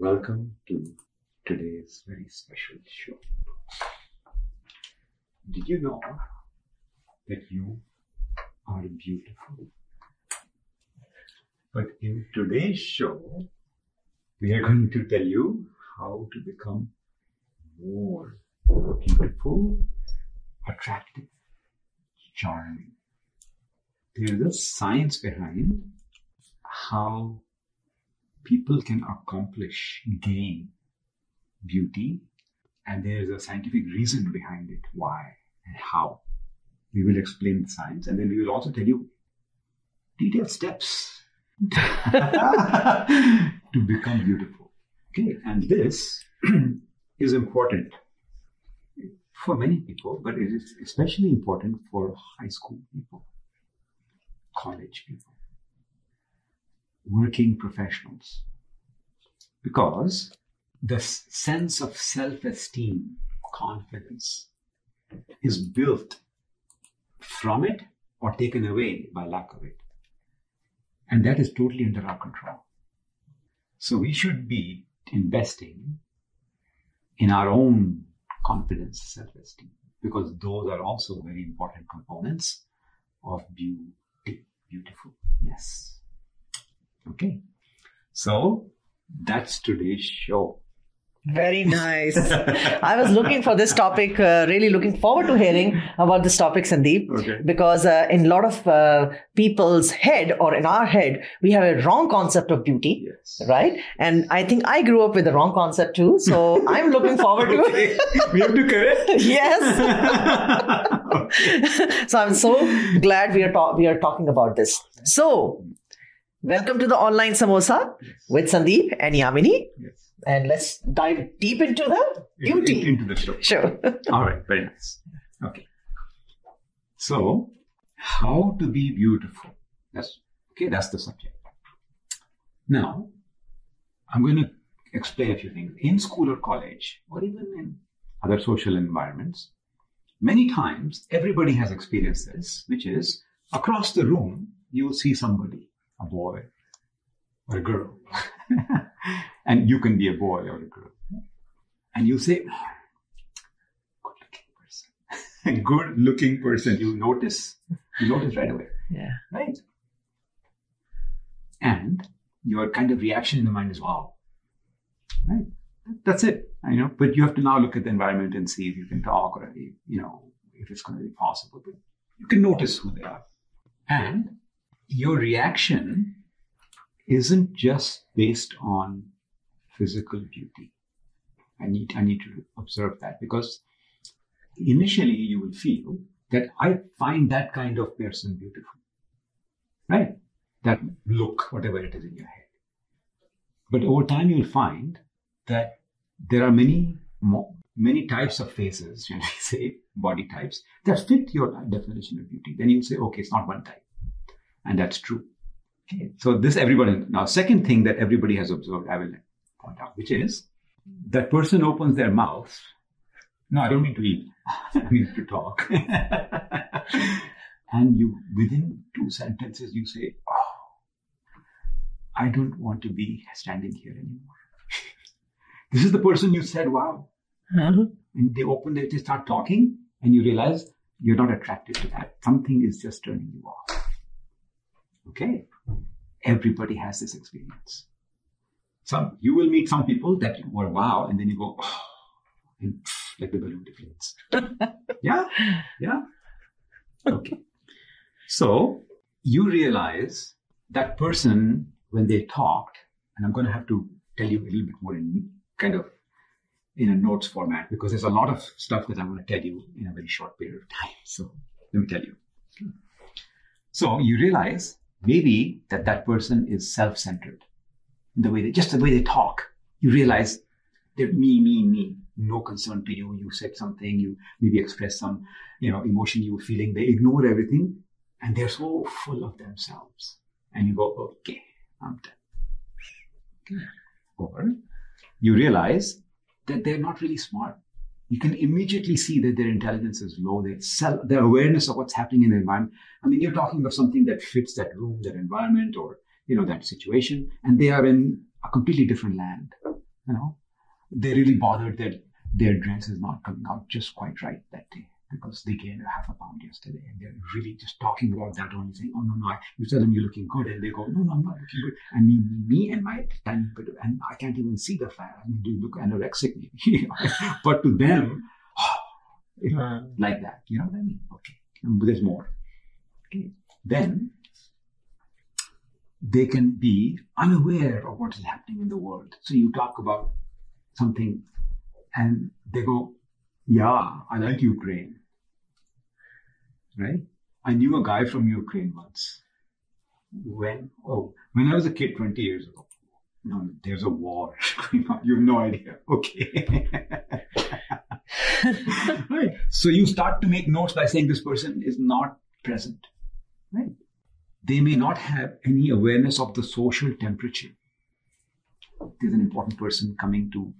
Welcome to today's very special show. Did you know that you are beautiful? But in today's show, we are going to tell you how to become more beautiful, attractive, charming. There is a science behind how people can accomplish, gain beauty, and there is a scientific reason behind it why and how. We will explain the science, and then we will also tell you detailed steps to become beautiful. Okay, and this is important for many people, but it is especially important for high school people, college people, working professionals, because the sense of self esteem, confidence is built from it or taken away by lack of it. And that is totally under our control. So we should be investing in our own confidence, self esteem, because those are also very important components of beauty, beautifulness. Okay. So that's today's show. Very nice. I was looking for this topic, uh, really looking forward to hearing about this topic, Sandeep. Okay. Because uh, in a lot of uh, people's head or in our head, we have a wrong concept of beauty, Yes. right? And I think I grew up with the wrong concept too. So I'm looking forward to Okay. we have to correct. yes. so I'm so glad we are ta- we are talking about this. So welcome to the online samosa with Sandeep and Yamini. Yes. And let's dive deep into the beauty. Into the show. Sure. All right, very nice. Okay. So, how to be beautiful? That's okay. That's the subject. Now, I'm going to explain a few things. In school or college, or even in other social environments, many times everybody has experienced this, which is across the room you'll see somebody, a boy or a girl, and you can be a boy or a girl, and you say, oh, "Good looking person." good looking person. You notice, you notice right away, Yeah. right? And your kind of reaction in the mind is, wow, right? That's it, you know. But you have to now look at the environment and see if you can talk or, you know, if it's going to be possible. But you can notice who they are. And your reaction isn't just based on physical beauty. I need, I need to observe that because initially you will feel that I find that kind of person beautiful, right? That look, whatever it is in your head. But over time, you'll find that there are many more, many types of faces, when I say body types, that fit your definition of beauty. Then you say, okay, it's not one type, and that's true. Okay, so this everybody now. Second thing that everybody has observed, I will point out, which is that person opens their mouth. No, I don't mean to eat. I mean to talk. and you, within two sentences, you say, "Oh, I don't want to be standing here anymore." this is the person you said, "Wow." Uh-huh. And they open, they, they start talking, and you realize you're not attracted to that. Something is just turning you off. Okay, everybody has this experience. Some you will meet some people that were wow, and then you go, oh, and pff, like the balloon deflates. yeah, yeah. Okay. So you realize that person when they talked, and I'm going to have to tell you a little bit more in kind of in a notes format because there's a lot of stuff that I'm going to tell you in a very short period of time. So let me tell you. So you realize maybe that that person is self-centered in the way they just the way they talk. You realize they're me, me, me, no concern to you. You said something, you maybe expressed some, you know, emotion you were feeling. They ignore everything and they're so full of themselves. And you go, okay, I'm done. Okay. Or you realize that they're not really smart. You can immediately see that their intelligence is low. Their self, their awareness of what's happening in the environment. I mean, you're talking of something that fits that room, that environment, or you know that situation, and they are in a completely different land. you know, they're really bothered that their dress is not coming out just quite right that day because they gained a half a pound yesterday and they're really just talking about that only saying, oh no, no, I, you tell them you're looking good and they go, no, no, I'm not looking good. And me, me and my tiny bit of, and I can't even see the fat. I mean, do you look anorexic maybe? but to them, uh, like that, you know what I mean? Okay. But there's more. Okay. Then they can be unaware of what is happening in the world. So you talk about something and they go, yeah, I like Ukraine. Right? I knew a guy from Ukraine once. When? Oh, when I was a kid 20 years ago. No, there's a war going on. You have no idea. Okay. right. So you start to make notes by saying this person is not present. Right. They may not have any awareness of the social temperature. There's an important person coming to,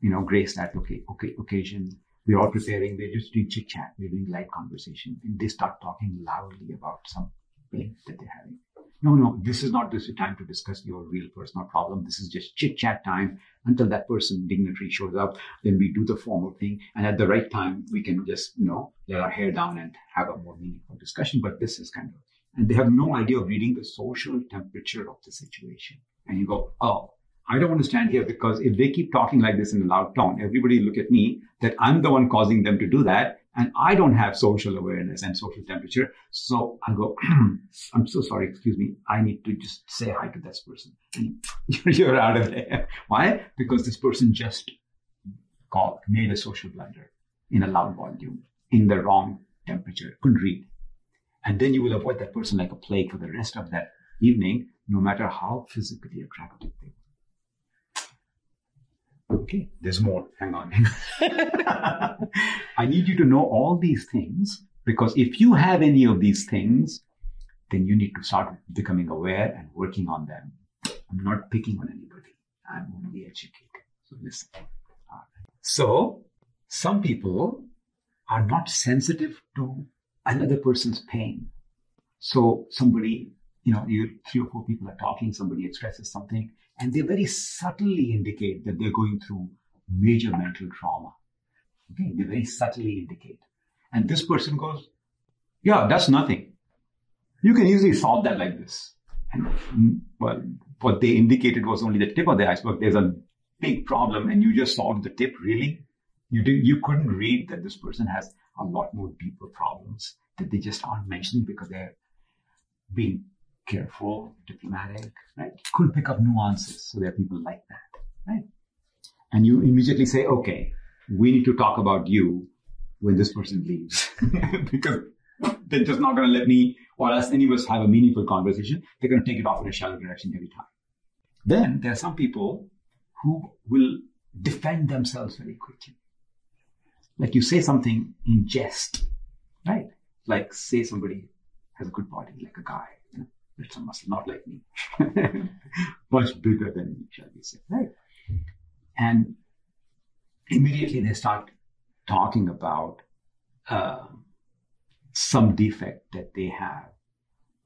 you know, grace that okay, okay, occasion. We're all preparing. We're just doing chit chat. We're doing light conversation, and they start talking loudly about some pain that they're having. No, no, this is not the time to discuss your real personal problem. This is just chit chat time until that person dignitary shows up. Then we do the formal thing. And at the right time, we can just, you know, let our hair down and have a more meaningful discussion. But this is kind of, and they have no idea of reading the social temperature of the situation. And you go, oh, I don't want to stand here because if they keep talking like this in a loud tone, everybody look at me that I'm the one causing them to do that. And I don't have social awareness and social temperature. So I go, I'm so sorry, excuse me. I need to just say hi to this person. You're out of there. Why? Because this person just called, made a social blunder in a loud volume, in the wrong temperature, couldn't read. And then you will avoid that person like a plague for the rest of that evening, no matter how physically attractive they Okay, there's more. Hang on. I need you to know all these things because if you have any of these things, then you need to start becoming aware and working on them. I'm not picking on anybody. I'm only educated. So listen. So some people are not sensitive to another person's pain. So somebody, you know, you three or four people are talking, somebody expresses something, and they very subtly indicate that they're going through major mental trauma. Okay, they very subtly indicate. And this person goes, Yeah, that's nothing. You can easily solve that like this. And mm, well, what they indicated was only the tip of the iceberg. There's a big problem, and you just solved the tip. Really, you did, you couldn't read that this person has a lot more deeper problems that they just aren't mentioning because they're being careful, diplomatic, right? Couldn't pick up nuances. So there are people like that, right? And you immediately say, okay, we need to talk about you when this person leaves because they're just not going to let me or us any of us have a meaningful conversation. They're going to take it off in a shallow direction every time. Then there are some people who will defend themselves very quickly. Like you say something in jest, right? Like say somebody has a good body, like a guy, it's a muscle, not like me. Much bigger than me, shall we say, right? And immediately they start talking about uh, some defect that they have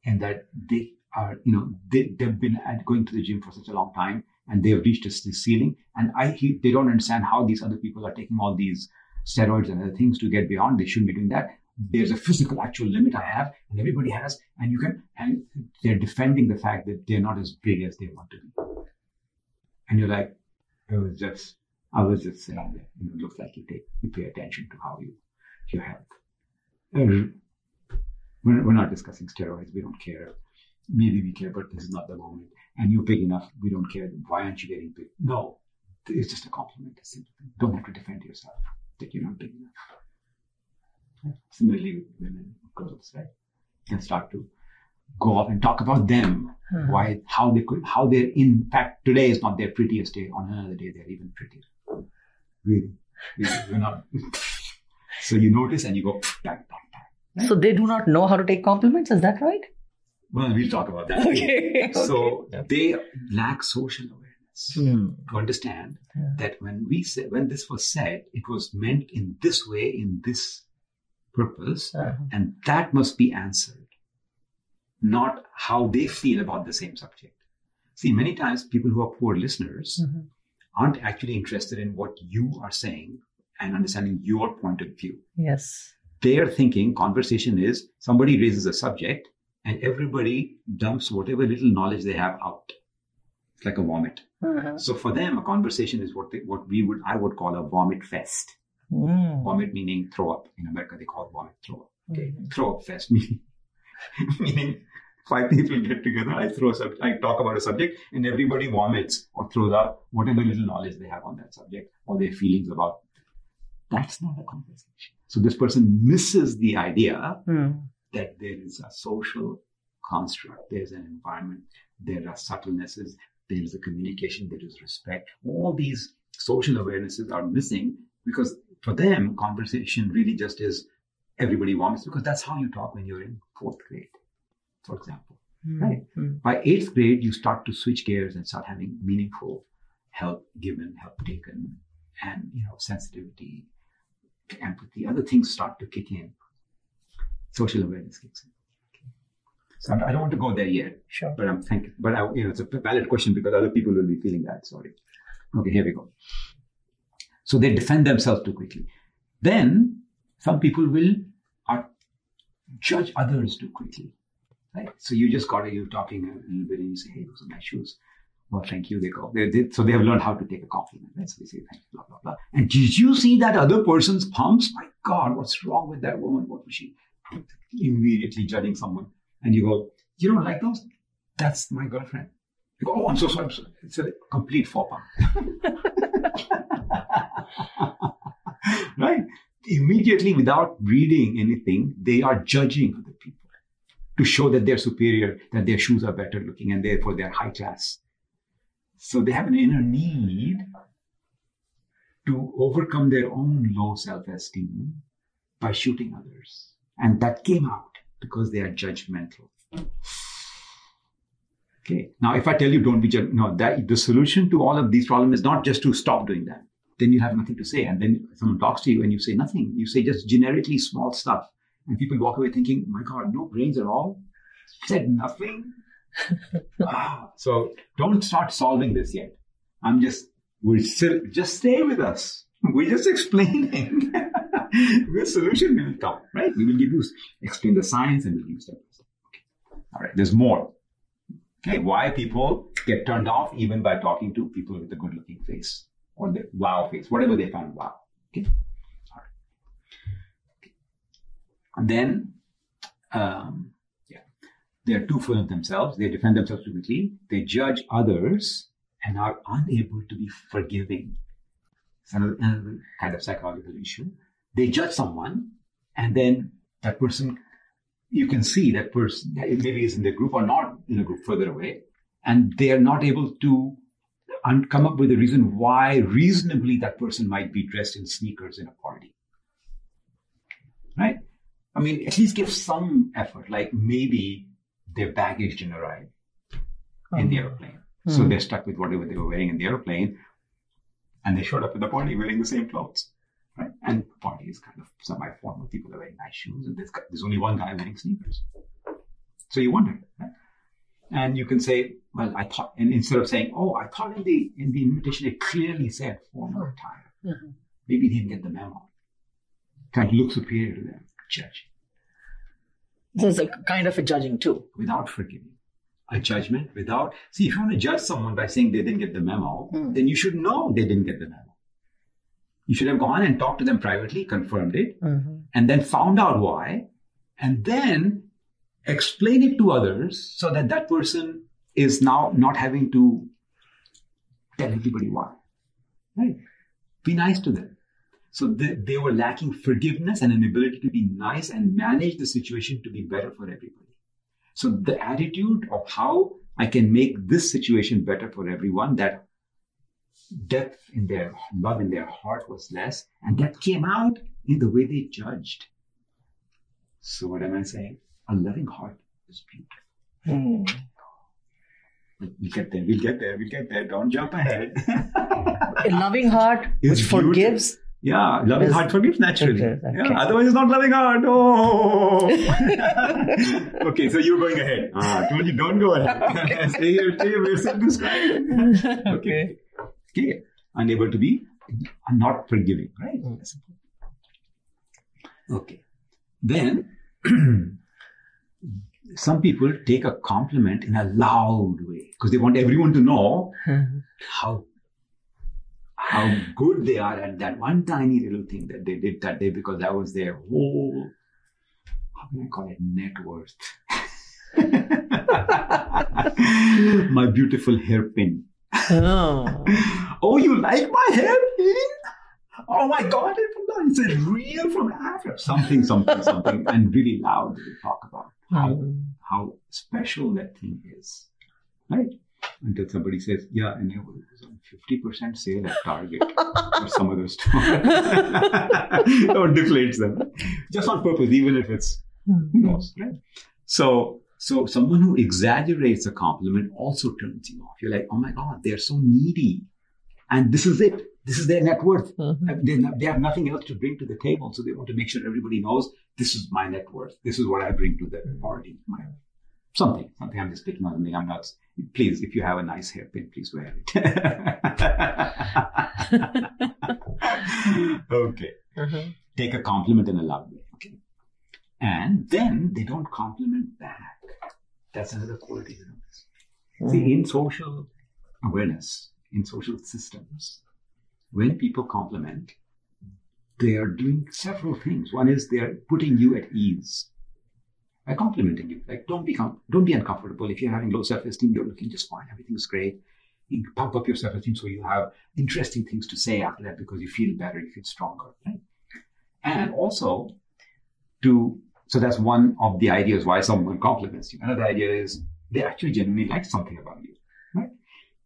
and that they are, you know, they, they've been at, going to the gym for such a long time and they've reached this ceiling. And I, he, they don't understand how these other people are taking all these steroids and other things to get beyond. They shouldn't be doing that there's a physical actual limit I have, and everybody has, and you can, and they're defending the fact that they're not as big as they want to be. And you're like, it was just, I was just saying that you know, it looks like you take, you pay attention to how you, your health. we're, we're not discussing steroids. We don't care. Maybe we care, but this is not the moment. And you're big enough. We don't care. Why aren't you getting big? No, it's just a compliment. Don't have to defend yourself that you're not big enough. Similarly with women, of course, right? Can start to go off and talk about them, hmm. why, how they could, how they're in fact today is not their prettiest day. On another day, they're even prettier. Really, you're not. so you notice and you go back, back, back. Right? So they do not know how to take compliments. Is that right? Well, we'll talk about that. Okay. So okay. they lack social awareness. Hmm. To understand yeah. that when we said when this was said, it was meant in this way, in this purpose, uh-huh. and that must be answered, not how they feel about the same subject. See, many times people who are poor listeners mm-hmm. aren't actually interested in what you are saying and understanding your point of view. Yes. Their thinking, conversation is somebody raises a subject and everybody dumps whatever little knowledge they have out. It's like a vomit. Uh-huh. So for them, a conversation is what they, what we would I would call a vomit fest. Mm. Vomit meaning throw up. In America, they call it vomit throw up. Okay, Mhm. throw up fest meaning meaning five people get together. I throw sub, I talk about a subject, and everybody vomits or throws out whatever little knowledge they have on that subject or their feelings about. That's not a conversation. So this person misses the idea Mm. that there is a social construct, there's an environment, there are subtlenesses, there is a communication, there is respect. All these social awarenesses are missing because for them, conversation really just is everybody wants because that's how you talk when you're in fourth grade, for example. Right. Mm. By eighth grade, you start to switch gears and start having meaningful help given, help taken, and you know, sensitivity, empathy, other things start to kick in. Social awareness kicks in. So I don't want to go there yet, Sure. but I'm thinking, but I, you know, it's a valid question because other people will be feeling that. Sorry. Okay, here we go. So they defend themselves too quickly. Then some people will judge others too quickly. Right? So you just got you're talking a little bit and you say, hey, those are nice shoes. Well, thank you. They go. They, they, so they have learned how to take a compliment. Right? So they say, thank you, blah, blah, blah. And did you see that other person's pumps? My God, what's wrong with that woman? What was she? Immediately judging someone. And you go, you don't like those? That's my girlfriend. Oh, I'm so sorry. I'm. It's a complete faux pas. right? Immediately, without reading anything, they are judging other people to show that they're superior, that their shoes are better looking, and therefore they're high class. So they have an inner need to overcome their own low self esteem by shooting others. And that came out because they are judgmental. Okay. Now, if I tell you don't be judgmental, no, that the solution to all of these problems is not just to stop doing that. Then you have nothing to say. And then someone talks to you and you say nothing. You say just generically small stuff. And people walk away thinking, my God, no brains at all? Said nothing? Ah, so don't start solving this yet. I'm just, we're still, just stay with us. We're just explaining. the solution will come, right? We will give you, explain the science and we'll give you step by step. Okay. All right. There's more. Okay. Why people get turned off even by talking to people with a good looking face or the wow face, whatever they find wow. Okay. Right. Okay. Then, um, yeah, they are too full of themselves. They defend themselves too quickly. They judge others and are unable to be forgiving. It's another, another kind of psychological issue. They judge someone, and then that person, you can see that person maybe is in the group or not in a group further away, and they are not able to un- come up with a reason why reasonably that person might be dressed in sneakers in a party. Right? I mean, at least give some effort, like maybe their baggage didn't arrive in the airplane. So Hmm. they're stuck with whatever they were wearing in the airplane. And they showed up at the party wearing the same clothes. Right? And the party is kind of semi-formal. People are wearing nice shoes, and there's, there's only one guy wearing sneakers. So you wonder. Right? And you can say, well, I thought, and instead of saying, oh, I thought in the in the invitation it clearly said formal attire. Mhm. Maybe he didn't get the memo. Trying to look superior to them, judge it's a kind of a judging too. without forgiving. A judgment without. See, if you want to judge someone by saying they didn't get the memo, Hmm. then you should know they didn't get the memo. You should have gone and talked to them privately, confirmed it, Mm-hmm. and then found out why, and then explain it to others so that that person is now not having to tell everybody why. Right? Be nice to them. So they, they were lacking forgiveness and an ability to be nice and manage the situation to be better for everybody. So the attitude of how I can make this situation better for everyone, that depth in their love in their heart was less, and that came out in the way they judged. So what am I saying? A loving heart is beautiful. Hmm. We'll get there. We'll get there. We'll get there. Don't jump ahead. A loving heart It's which beautiful. forgives. yeah, loving heart forgives naturally. Okay, okay. Yeah, otherwise, it's not loving heart. Oh. okay, so you're going ahead. Ah, told you don't go ahead. stay here. Stay here. We're self-described. Okay. Okay. unable to be not forgiving, right? Okay. Then some people take a compliment in a loud way because they want everyone to know how how good they are at that one tiny little thing that they did that day because that was their whole how can I call it net worth. my beautiful hairpin. Oh. oh, you like my hairpin? Oh my God, it's a real from Africa. Something, something, something, and really loud. Talk about how, how special that thing is, right? Until somebody says, "Yeah, and it was on fifty percent sale at Target or some other store," or deflates them just on purpose, even if it's who hmm. knows, right? So, so someone who exaggerates a compliment also turns you off. You're like, oh my God, they're so needy. And this is it. This is their net worth. Mhm. They, they have nothing else to bring to the table. So they want to make sure everybody knows this is my net worth. This is what I bring to the party. My, something, something. I'm just picking on something. I'm not, please, if you have a nice hairpin, please wear it. okay Mhm. take a compliment in a loud way. Okay. And then they don't compliment back. That's another quality to notice. See, in social awareness, in social systems, when people compliment, they are doing several things. One is they are putting you at ease by complimenting you. Like, don't be com- don't be uncomfortable. If you're having low self-esteem, you're looking just fine. Everything's great. You pump up your self-esteem so you have interesting things to say after that because you feel better, you feel stronger, right? And also to so that's one of the ideas why someone compliments you. Another idea is they actually genuinely like something about you, right?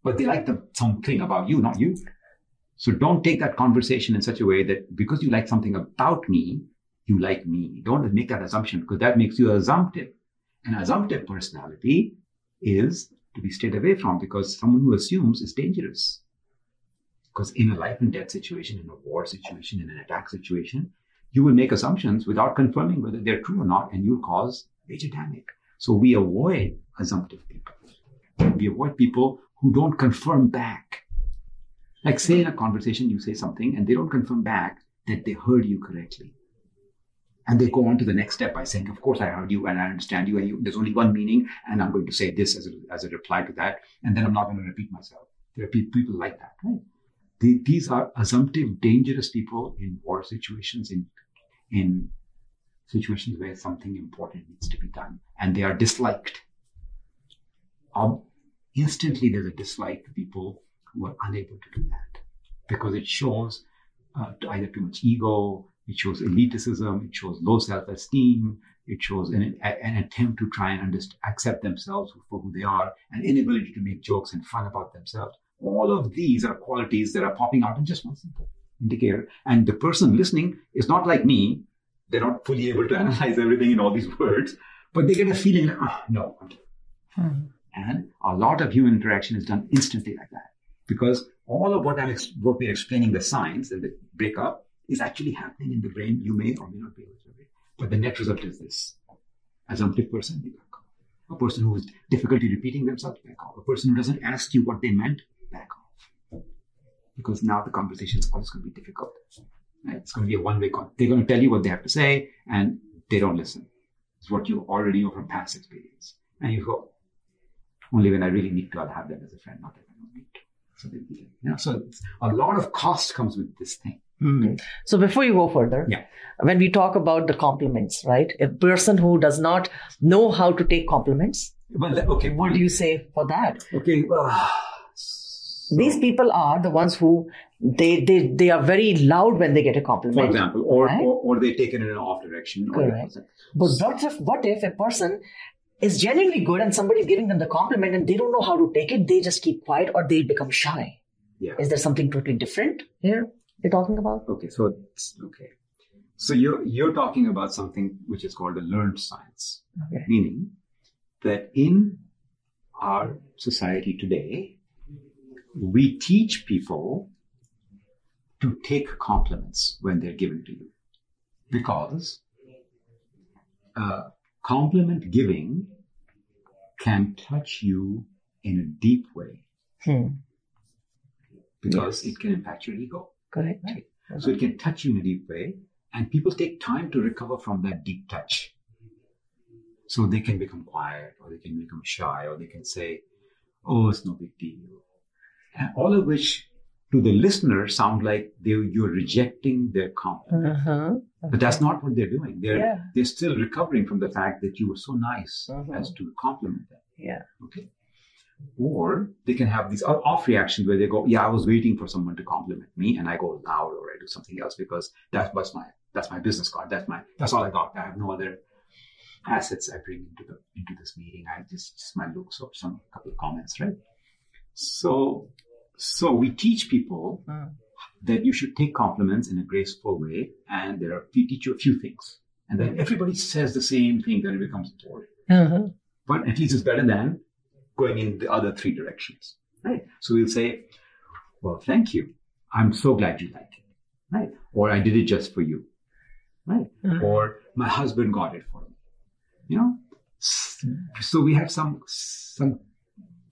But they like the something about you, not you. So don't take that conversation in such a way that because you like something about me, you like me. Don't make that assumption because that makes you assumptive. An assumptive personality is to be stayed away from because someone who assumes is dangerous. Because in a life and death situation, in a war situation, in an attack situation, you will make assumptions without confirming whether they're true or not, and you'll cause major damage. So we avoid assumptive people. We avoid people who don't confirm back. Like say in a conversation, you say something and they don't confirm back that they heard you correctly. And they go on to the next step by saying, of course I heard you and I understand you and you, there's only one meaning and I'm going to say this as a, as a reply to that. And then I'm not going to repeat myself. There are pe- people like that, right? The- these are assumptive, dangerous people in war situations, in, in situations where something important needs to be done and they are disliked. Um, instantly there's a dislike to people who are unable to do that because it shows uh, either too much ego, it shows elitism, it shows low self-esteem, it shows an, an attempt to try and accept themselves for who they are, an inability to make jokes and fun about themselves. All of these are qualities that are popping out in just one simple indicator. And the person listening is not like me. They're not fully able to analyze everything in all these words, but they get a feeling like, oh, no. And a lot of human interaction is done instantly like that because all of what I'm ex- what we're explaining the science and the breakup is actually happening in the brain. You may or may not be able to it, but the net result is this: assumptive person, back off. A person who has difficulty repeating themselves, back off. A person who doesn't ask you what they meant, back off. Because now the conversation is always going to be difficult. Right? It's going to be a one-way con. They're going to tell you what they have to say, and they don't listen. It's what you already know from past experience, and you go, only when I really need to, I'll have them as a friend, not that I don't need to. So, they, so a lot of cost comes with this thing. Hmm. So before you go further, Yeah. when we talk about the compliments, right? A person who does not know how to take compliments, Well, okay, what do you say for that? Okay, well, These people are the ones who they they they are very loud when they get a compliment. for example, or, Right. or or they take it in an off direction. Correct. But what if what if a person is genuinely good and somebody's giving them the compliment and they don't know how to take it? They just keep quiet or they become shy. Yeah. Is there something totally different here you're talking about? Okay, so okay. So you're you're talking about something which is called a learned science, Okay. meaning that in our society today, we teach people to take compliments when they're given to you, because uh, compliment giving can touch you in a deep way. Hmm. because Yes. it can impact your ego. Correct. Right. So it can touch you in a deep way, and people take time to recover from that deep touch. So they can become quiet, or they can become shy, or they can say, "Oh, it's no big deal," and all of which, to the listener, sound like they you're rejecting their compliment. Uh-huh. But that's not what they're doing. They're Yeah. they're still recovering from the fact that you were so nice Mhm. as to compliment them. Yeah. Okay. Or they can have these off reactions where they go, "Yeah, I was waiting for someone to compliment me," and I go loud or I do something else because that's what's my that's my business card. That's my that's all I got. I have no other assets I bring into the into this meeting. I just just my looks or some couple of comments, right? So so we teach people Mm. that you should take compliments in a graceful way, and there are we teach you a few things, and then everybody says the same thing, then it becomes boring Uh-huh. but at least it's better than going in the other three directions, right? So we'll say, well, thank you. I'm so glad you like it, right? Or I did it just for you, right? Mhm. Or my husband got it for me, you know? So we have some, some,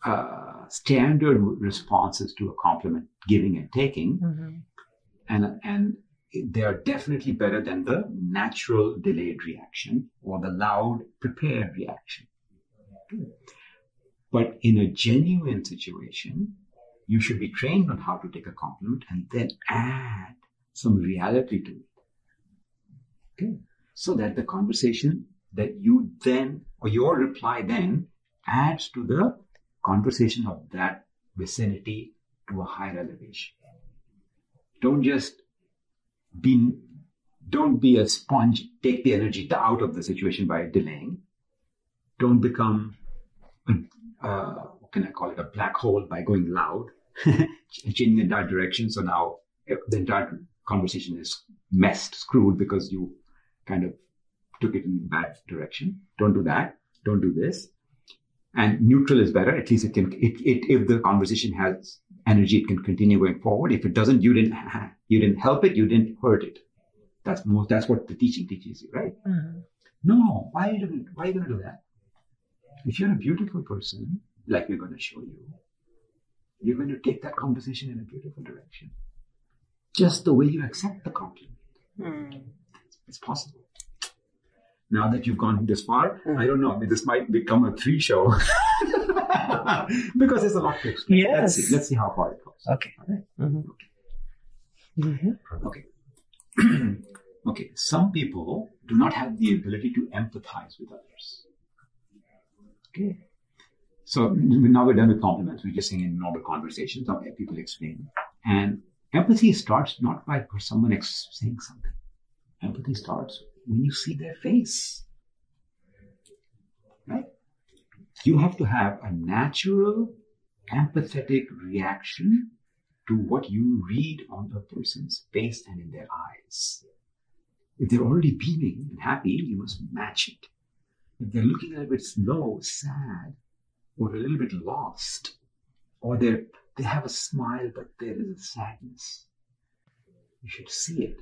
uh, standard responses to a compliment giving and taking, Mhm. and, and they are definitely better than the natural delayed reaction or the loud prepared reaction. But in a genuine situation, you should be trained on how to take a compliment and then add some reality to it. Okay. So that the conversation that you then, or your reply then, adds to the conversation of that vicinity to a higher elevation. Don't just be, don't be a sponge, take the energy out of the situation by delaying. Don't become uh, what can I call it, a black hole by going loud, changing the entire direction. So now eh, the entire conversation is messed, screwed because you kind of took it in a bad direction. Don't do that. Don't do this. And neutral is better. At least it can. It, it if the conversation has energy, it can continue going forward. If it doesn't, you didn't. You didn't help it. You didn't hurt it. That's most. That's what the teaching teaches you, right? Mhm. No, why are you doing, why are you going to do that? If you're a beautiful person, like we're going to show you, you're going to take that conversation in a beautiful direction. Just the way you accept the compliment. Mm. It's possible. Now that you've gone this far, I don't know. This might become a three show because there's a lot to explain. Let's Yes. see. Let's see how far it goes. Okay. Mhm. Mhm. Okay. okay. Some people do not have the ability to empathize with others. Okay. So now we're done with compliments. We're just saying in normal conversations, okay, people explain. And empathy starts not by for someone ex- saying something. Empathy starts when you see their face. Right? You have to have a natural, empathetic reaction to what you read on a person's face and in their eyes. If they're already beaming and happy, you must match it. If they're looking a little bit slow, sad, or a little bit lost, or they're, they have a smile but there is a sadness, you should see it.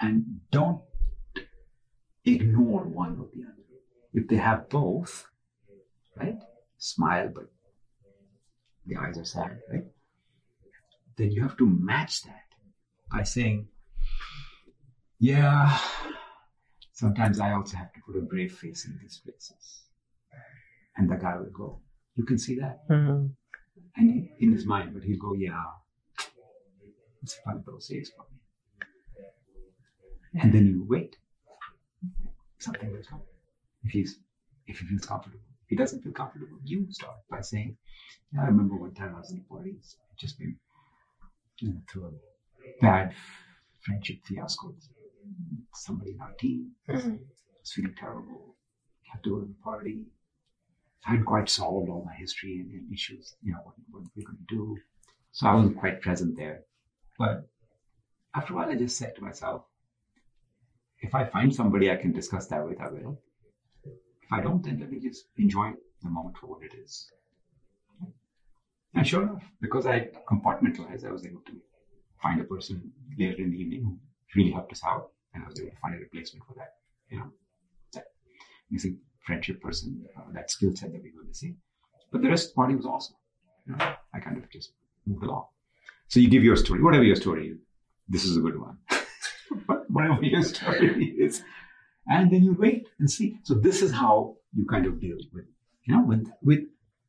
And don't ignore one or the other. If they have both, right? Smile but the eyes are sad, right? Then you have to match that by saying, yeah, sometimes I also have to put a brave face in these places. And the guy will go, you can see that. Mhm. And in his mind, but he'll go, yeah, it's fun those days for me. And then you wait. Something will come. If he's, if he feels comfortable. If he doesn't feel comfortable, you start by saying, yeah, I remember one time I was in the parties. Just been you know, through a bad friendship fiasco with somebody in our team. Mm-hmm. I was feeling terrible. Had to go to the party. I hadn't quite solved all my history and, and issues, you know, what, what we're going to do. So I wasn't quite present there. But after a while, I just said to myself, if I find somebody I can discuss that with, I will. If I don't, then let me just enjoy the moment for what it is. And sure enough, because I compartmentalized, I was able to find a person later in the evening who really helped us out, and I was able to find a replacement for that, you know, that missing friendship person, uh, that skill set that we were missing. But the rest of the party was awesome. You know, I kind of just moved along. So you give your story, whatever your story is. This is a good one. whatever your story is. And then you wait and see. So this is how you kind of deal with, you know, with, with,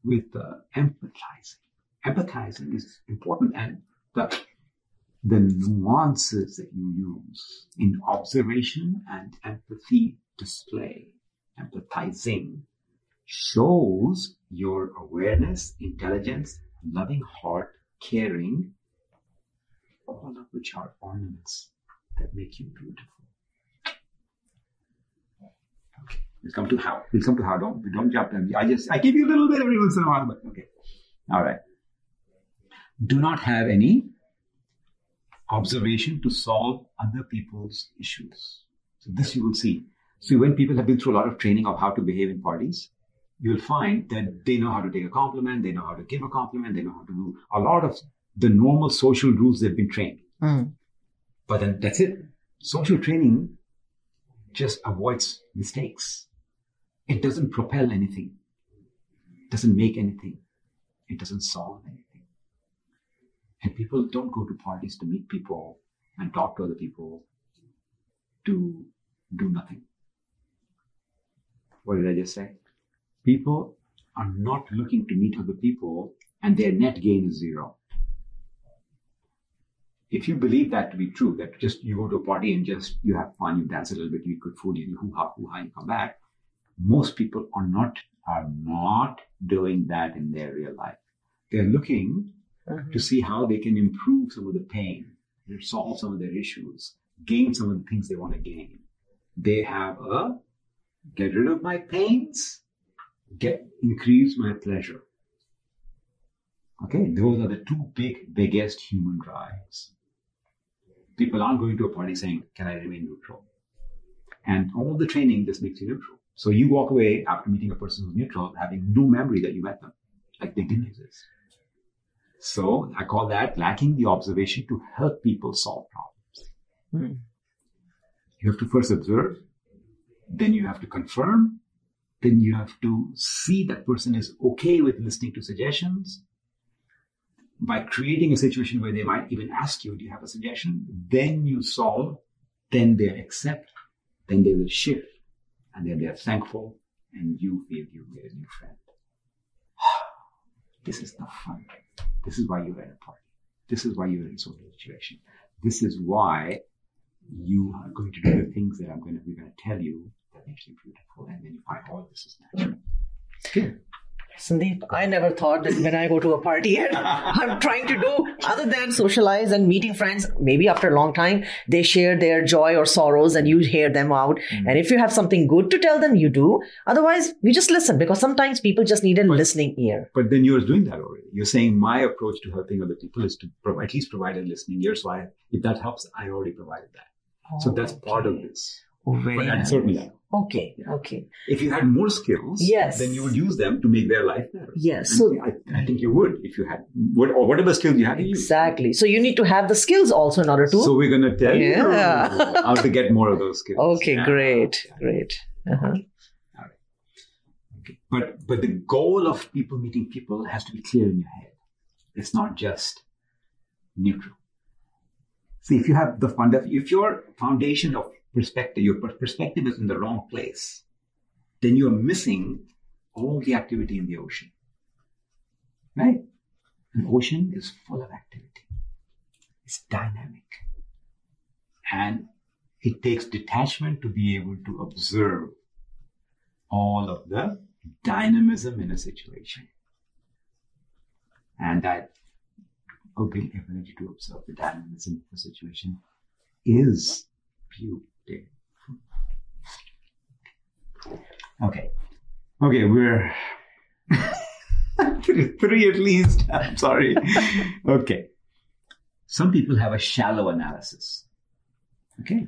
with uh, empathizing. Empathizing is important and the, the nuances that you use in observation and empathy display, empathizing shows your awareness, intelligence, loving heart, caring, all of which are ornaments that make you beautiful. Okay, we'll come to how. We'll come to how. Don't we don't jump in. I just I give you a little bit every once in a while, but okay. All right. Do not have any observation to solve other people's issues. So this you will see. So when people have been through a lot of training of how to behave in parties, you'll find that they know how to take a compliment, they know how to give a compliment, they know how to do a lot of the normal social rules they've been trained. Mm. But then that's it. Social training just avoids mistakes. It doesn't propel anything. It doesn't make anything. It doesn't solve anything. And people don't go to parties to meet people and talk to other people to do nothing. What did I just say? People are not looking to meet other people and their net gain is zero. If you believe that to be true, that just you go to a party and just you have fun, you dance a little bit, you eat good food, you hoo ha hoo ha, you come back. Most people are not are not doing that in their real life. They're looking Mhm. to see how they can improve some of the pain, solve some of their issues, gain some of the things they want to gain. They have a get rid of my pains, get increase my pleasure. Okay, those are the two big, biggest human drives. People aren't going to a party saying, Can I remain neutral? And all the training just makes you neutral. So you walk away after meeting a person who's neutral, having no memory that you met them, like they didn't exist. So I call that lacking the observation to help people solve problems. Hmm. You have to first observe, then you have to confirm, then you have to see that person is okay with listening to suggestions. By creating a situation where they might even ask you, Do you have a suggestion? Then you solve, then they accept, then they will shift, and then they are thankful, and you feel you made a new friend. This is the fun. This is why you're at a party. This is why you're in a social situation. This is why you are going to do the things that I'm going to, we're going to tell you that makes you beautiful. And then you find all this is natural. Okay. Sandeep, I never thought that when I go to a party and I'm trying to do other than socialize and meeting friends, maybe after a long time, they share their joy or sorrows and you hear them out. Mm. And if you have something good to tell them, you do. Otherwise, you just listen because sometimes people just need a But- listening ear. But then you're doing that already. You're saying my approach to helping other people is to prov- at least provide a listening ear. So I, if that helps, I already provided that. So oh, that's part of this. Oh, very But nice. certainly. Okay, Yeah. okay. If you had more skills, Yes. then you would use them to make their life better. Yes. And So I, I think you would if you had what, or whatever skills you had. you exactly. So you need to have the skills also in order to. So we're going to tell Yeah. you how to get more of those skills. okay, Yeah. great, great. Uh-huh. All right. Okay. But but the goal of people meeting people has to be clear in your head. It's not just neutral. See, if you have the fund, if your foundation of perspective, your perspective is in the wrong place, then you are missing all the activity in the ocean. Right? An ocean is full of activity. It's dynamic. And it takes detachment to be able to observe all of the dynamism in a situation. And that ability to observe the dynamism of a situation is beautiful. Okay. Okay, we're three, at least. I'm sorry. Okay. Some people have a shallow analysis. Okay.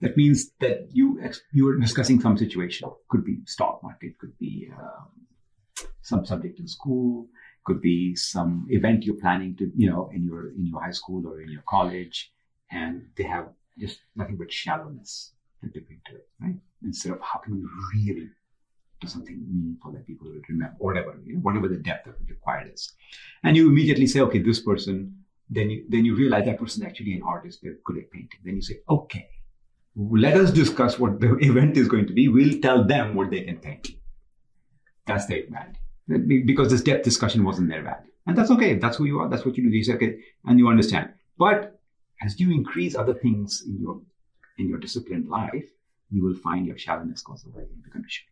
That means that you you are discussing some situation. Could be stock market, could be um, some subject in school, could be some event you're planning to, you know, in your in your high school or in your college, and they have just nothing but shallowness to dip into it, right? Instead of how can we really do something meaningful that people will remember, whatever, you know, whatever the depth of it required is, and you immediately say, okay, this person then you then you realize that person is actually an artist. They're good at painting. Then you say, okay, let us discuss what the event is going to be. We'll tell them what they can paint. That's their value. Because this depth discussion wasn't their value. And that's okay. That's who you are. That's what you do. You say, okay, and you understand. But as you increase other things in your in your disciplined life, you will find your shallowness goes away in the condition.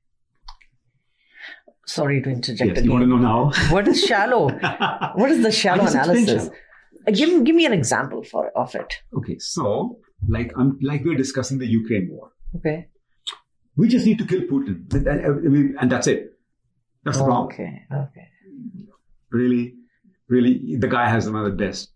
Sorry to interject Yes, you want to know now? What is shallow? what is the shallow I'll just explain analysis? shallow. Uh, Give, give me an example for of it. Okay, so like I'm like we're discussing the Ukraine war. Okay. We just need to kill Putin, and, and- and that's it. That's the problem. Okay. Okay. Really, really, the guy has one of the best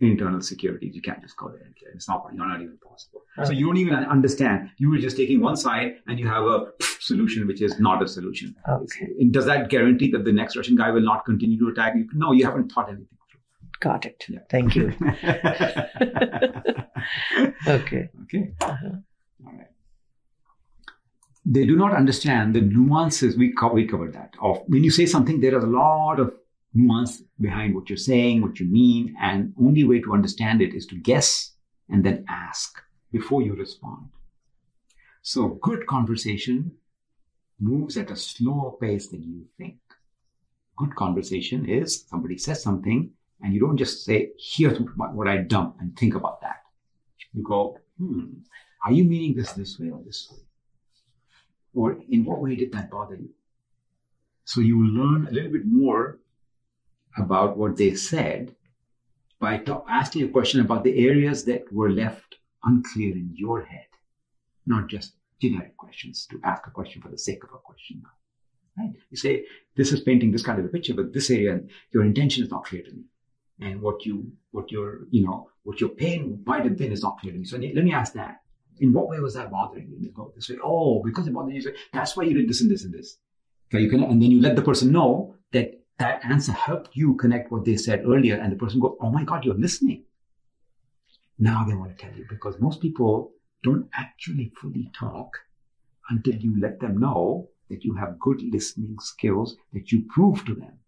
internal securities. You can't just call it and kill him. It's not. You're not even possible. So you don't even understand. You were just taking one side, and you have a solution which is not a solution. Okay. And does that guarantee that the next Russian guy will not continue to attack you? No, you haven't thought anything Got it. Yeah. Thank you. Okay. Okay. Uh-huh. All right. They do not understand the nuances. We, co- we covered that. Of when you say something, there is a lot of nuance behind what you're saying, what you mean, and only way to understand it is to guess and then ask before you respond. So good conversation moves at a slower pace than you think. Good conversation is somebody says something and you don't just say, here's what, I dump and think about that. You go, hmm, are you meaning this this way or this way? Or in what way did that bother you? So you learn a little bit more about what they said by asking a question about the areas that were left unclear in your head, not just generic questions to ask a question for the sake of a question. Right? You say, this is painting this kind of a picture, but this area, your intention is not clear to me. And what you, what your, you know, what your pain might have been is not clear to me. So let me ask that. In what way was that bothering you? Go this way. Oh, because it bothered you. That's why you did this and this and this. Okay, you can, and then you let the person know that answer helped you connect what they said earlier, and the person go, "Oh my God, you're listening." Now they want to tell you because most people don't actually fully talk until you let them know that you have good listening skills that you prove to them.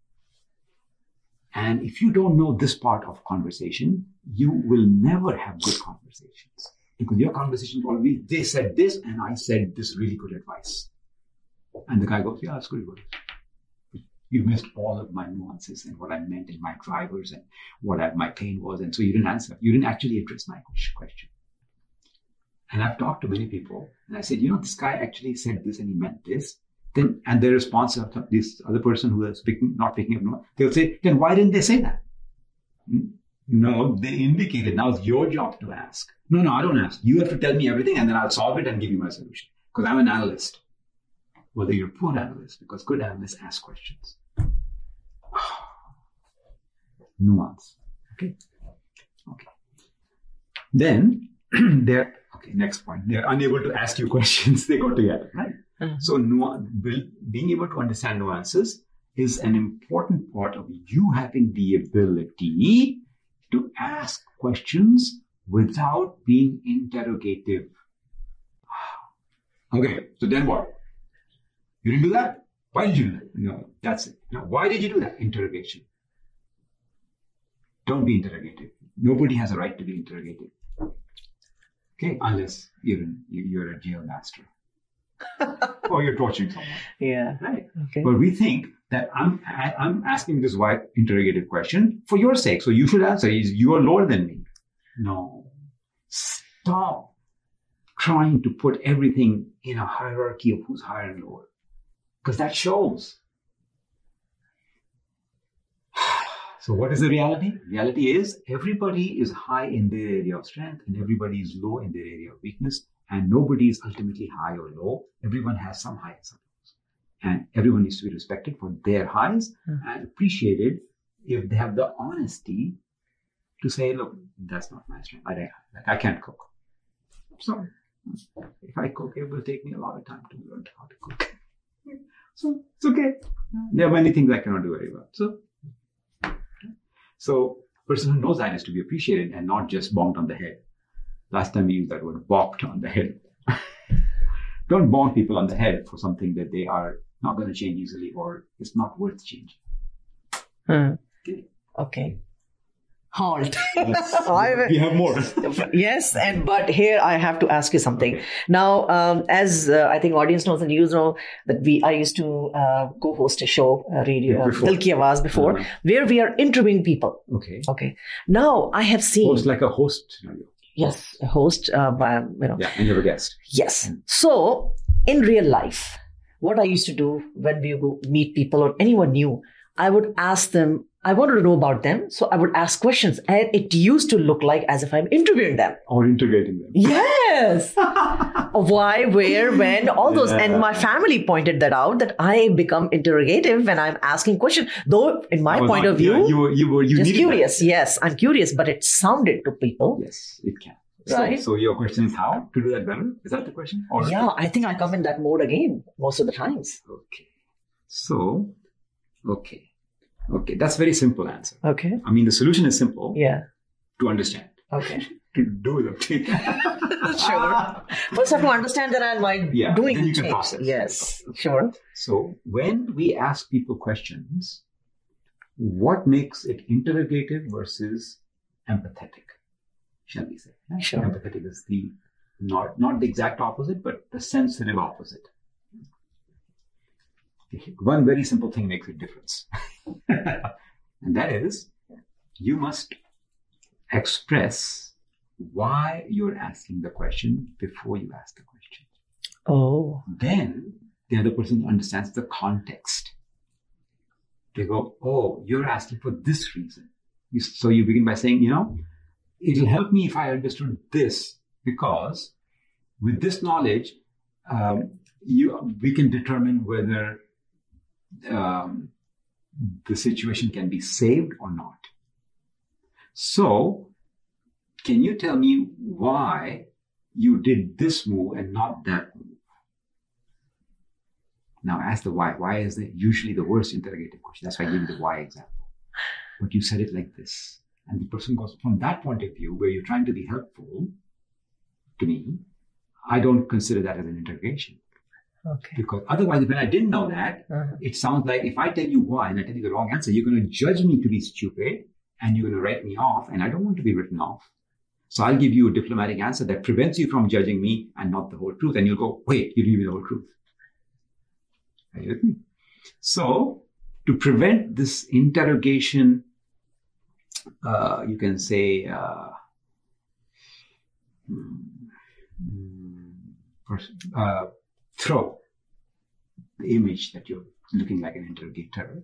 And if you don't know this part of conversation, you will never have good conversations because your conversation always they said this and I said this really good advice. And the guy goes, Yeah, that's good advice. You missed all of my nuances and what I meant and my drivers and what I, my pain was. And so you didn't answer. You didn't actually address my question. And I've talked to many people and I said, you know, this guy actually said this and he meant this. Then, and their response of this other person who is picking, not picking up, no, they'll say, then why didn't they say that? Hmm? No, they indicated. Now it's your job to ask. No, no, I don't ask. You have to tell me everything and then I'll solve it and give you my solution. Because I'm an analyst. Whether you're a poor analyst, because good analysts ask questions. Nuance. Okay. Okay. Then they're okay. Next point. They're unable to ask you questions. they go together, right? Mhm. So nuance, being able to understand nuances is an important part of you having the ability to ask questions without being interrogative. Okay, so then what? You didn't do that? Why did you do that? No, that's it. Now, why did you do that? Interrogation. Don't be interrogative. Nobody has a right to be interrogative. Okay, unless you're in, you're a jail master or you're torturing someone, Yeah. right? Okay. But we think that I'm I, I'm asking this why interrogative question for your sake, so you should answer. Is you are lower than me. No, stop trying to put everything in a hierarchy of who's higher and lower, because that shows. So what is the reality? Reality is everybody is high in their area of strength and everybody is low in their area of weakness and nobody is ultimately high or low. Everyone has some high and some lows. And everyone needs to be respected for their highs Hmm. and appreciated if they have the honesty to say, look, that's not my strength. I, like, I can't cook. So if I cook, it will take me a lot of time to learn how to cook. So it's okay. There are many things I cannot do very well. So so, person who knows that is to be appreciated and not just bonked on the head. Last time we used that word, bopped on the head. Don't bonk people on the head for something that they are not going to change easily or it's not worth changing. Hmm. Okay. Okay. Halt. Yes. We have more. yes, and but here I have to ask you something. Now, um, as uh, I think audience knows and you know that we I used to uh, co-host a show, uh, radio, Yeah, uh, before. Dil Ki Awaaz before, Uh-huh. where we are interviewing people. Okay. Okay. Now I have seen Host like a host yes, a host, uh, by, you know, Yeah, and you're a guest. Yes. So, in real life, what I used to do when we go meet people or anyone new, I would ask them, I wanted to know about them. So I would ask questions. And it used to look like as if I'm interviewing them. Or integrating them. Yes. Why, where, when, all those. And my family pointed that out that I become interrogative when I'm asking questions. Though, in my point not- of view, yeah, you were, you were, you just needed that. curious. Yes, I'm curious, but it sounded to people. Yes, it can. Right. So, so your question is how to do that better? Is that the question? Or Yeah, I think I come in that mode again most of the times. Okay. So, okay. Okay, that's very simple answer. Okay. I mean, the solution is simple Yeah. to understand. Okay. To do with it. Sure. First, have to understand that I'm like Yeah, doing then you can things. process. Yes, sure. So, when we ask people questions, what makes it interrogative versus empathetic? Shall we say? Sure. Empathetic is the not not the exact opposite, but the sensitive opposite. One very simple thing makes a difference, and that is you must express why you're asking the question before you ask the question Oh, then the other person understands the context. They go, Oh, you're asking for this reason. You, so you begin by saying, You know, it'll help me if I understood this because with this knowledge, um, you, we can determine whether um, the situation can be saved or not. So, can you tell me why you did this move and not that move? Now ask the why. Why is the, usually the worst interrogative question? That's why I gave you the why example. But you said it like this. And the person goes, from that point of view, where you're trying to be helpful to me, I don't consider that as an interrogation. Okay. Because otherwise, when I didn't know that, Uh-huh. it sounds like if I tell you why and I tell you the wrong answer, you're going to judge me to be stupid and you're going to write me off. And I don't want to be written off. So I'll give you a diplomatic answer that prevents you from judging me and not the whole truth. And you'll go, wait, you didn't give me the whole truth. Are you with me? So to prevent this interrogation, uh, you can say, uh, hmm, hmm, uh, throw the image that you're looking like an interrogator,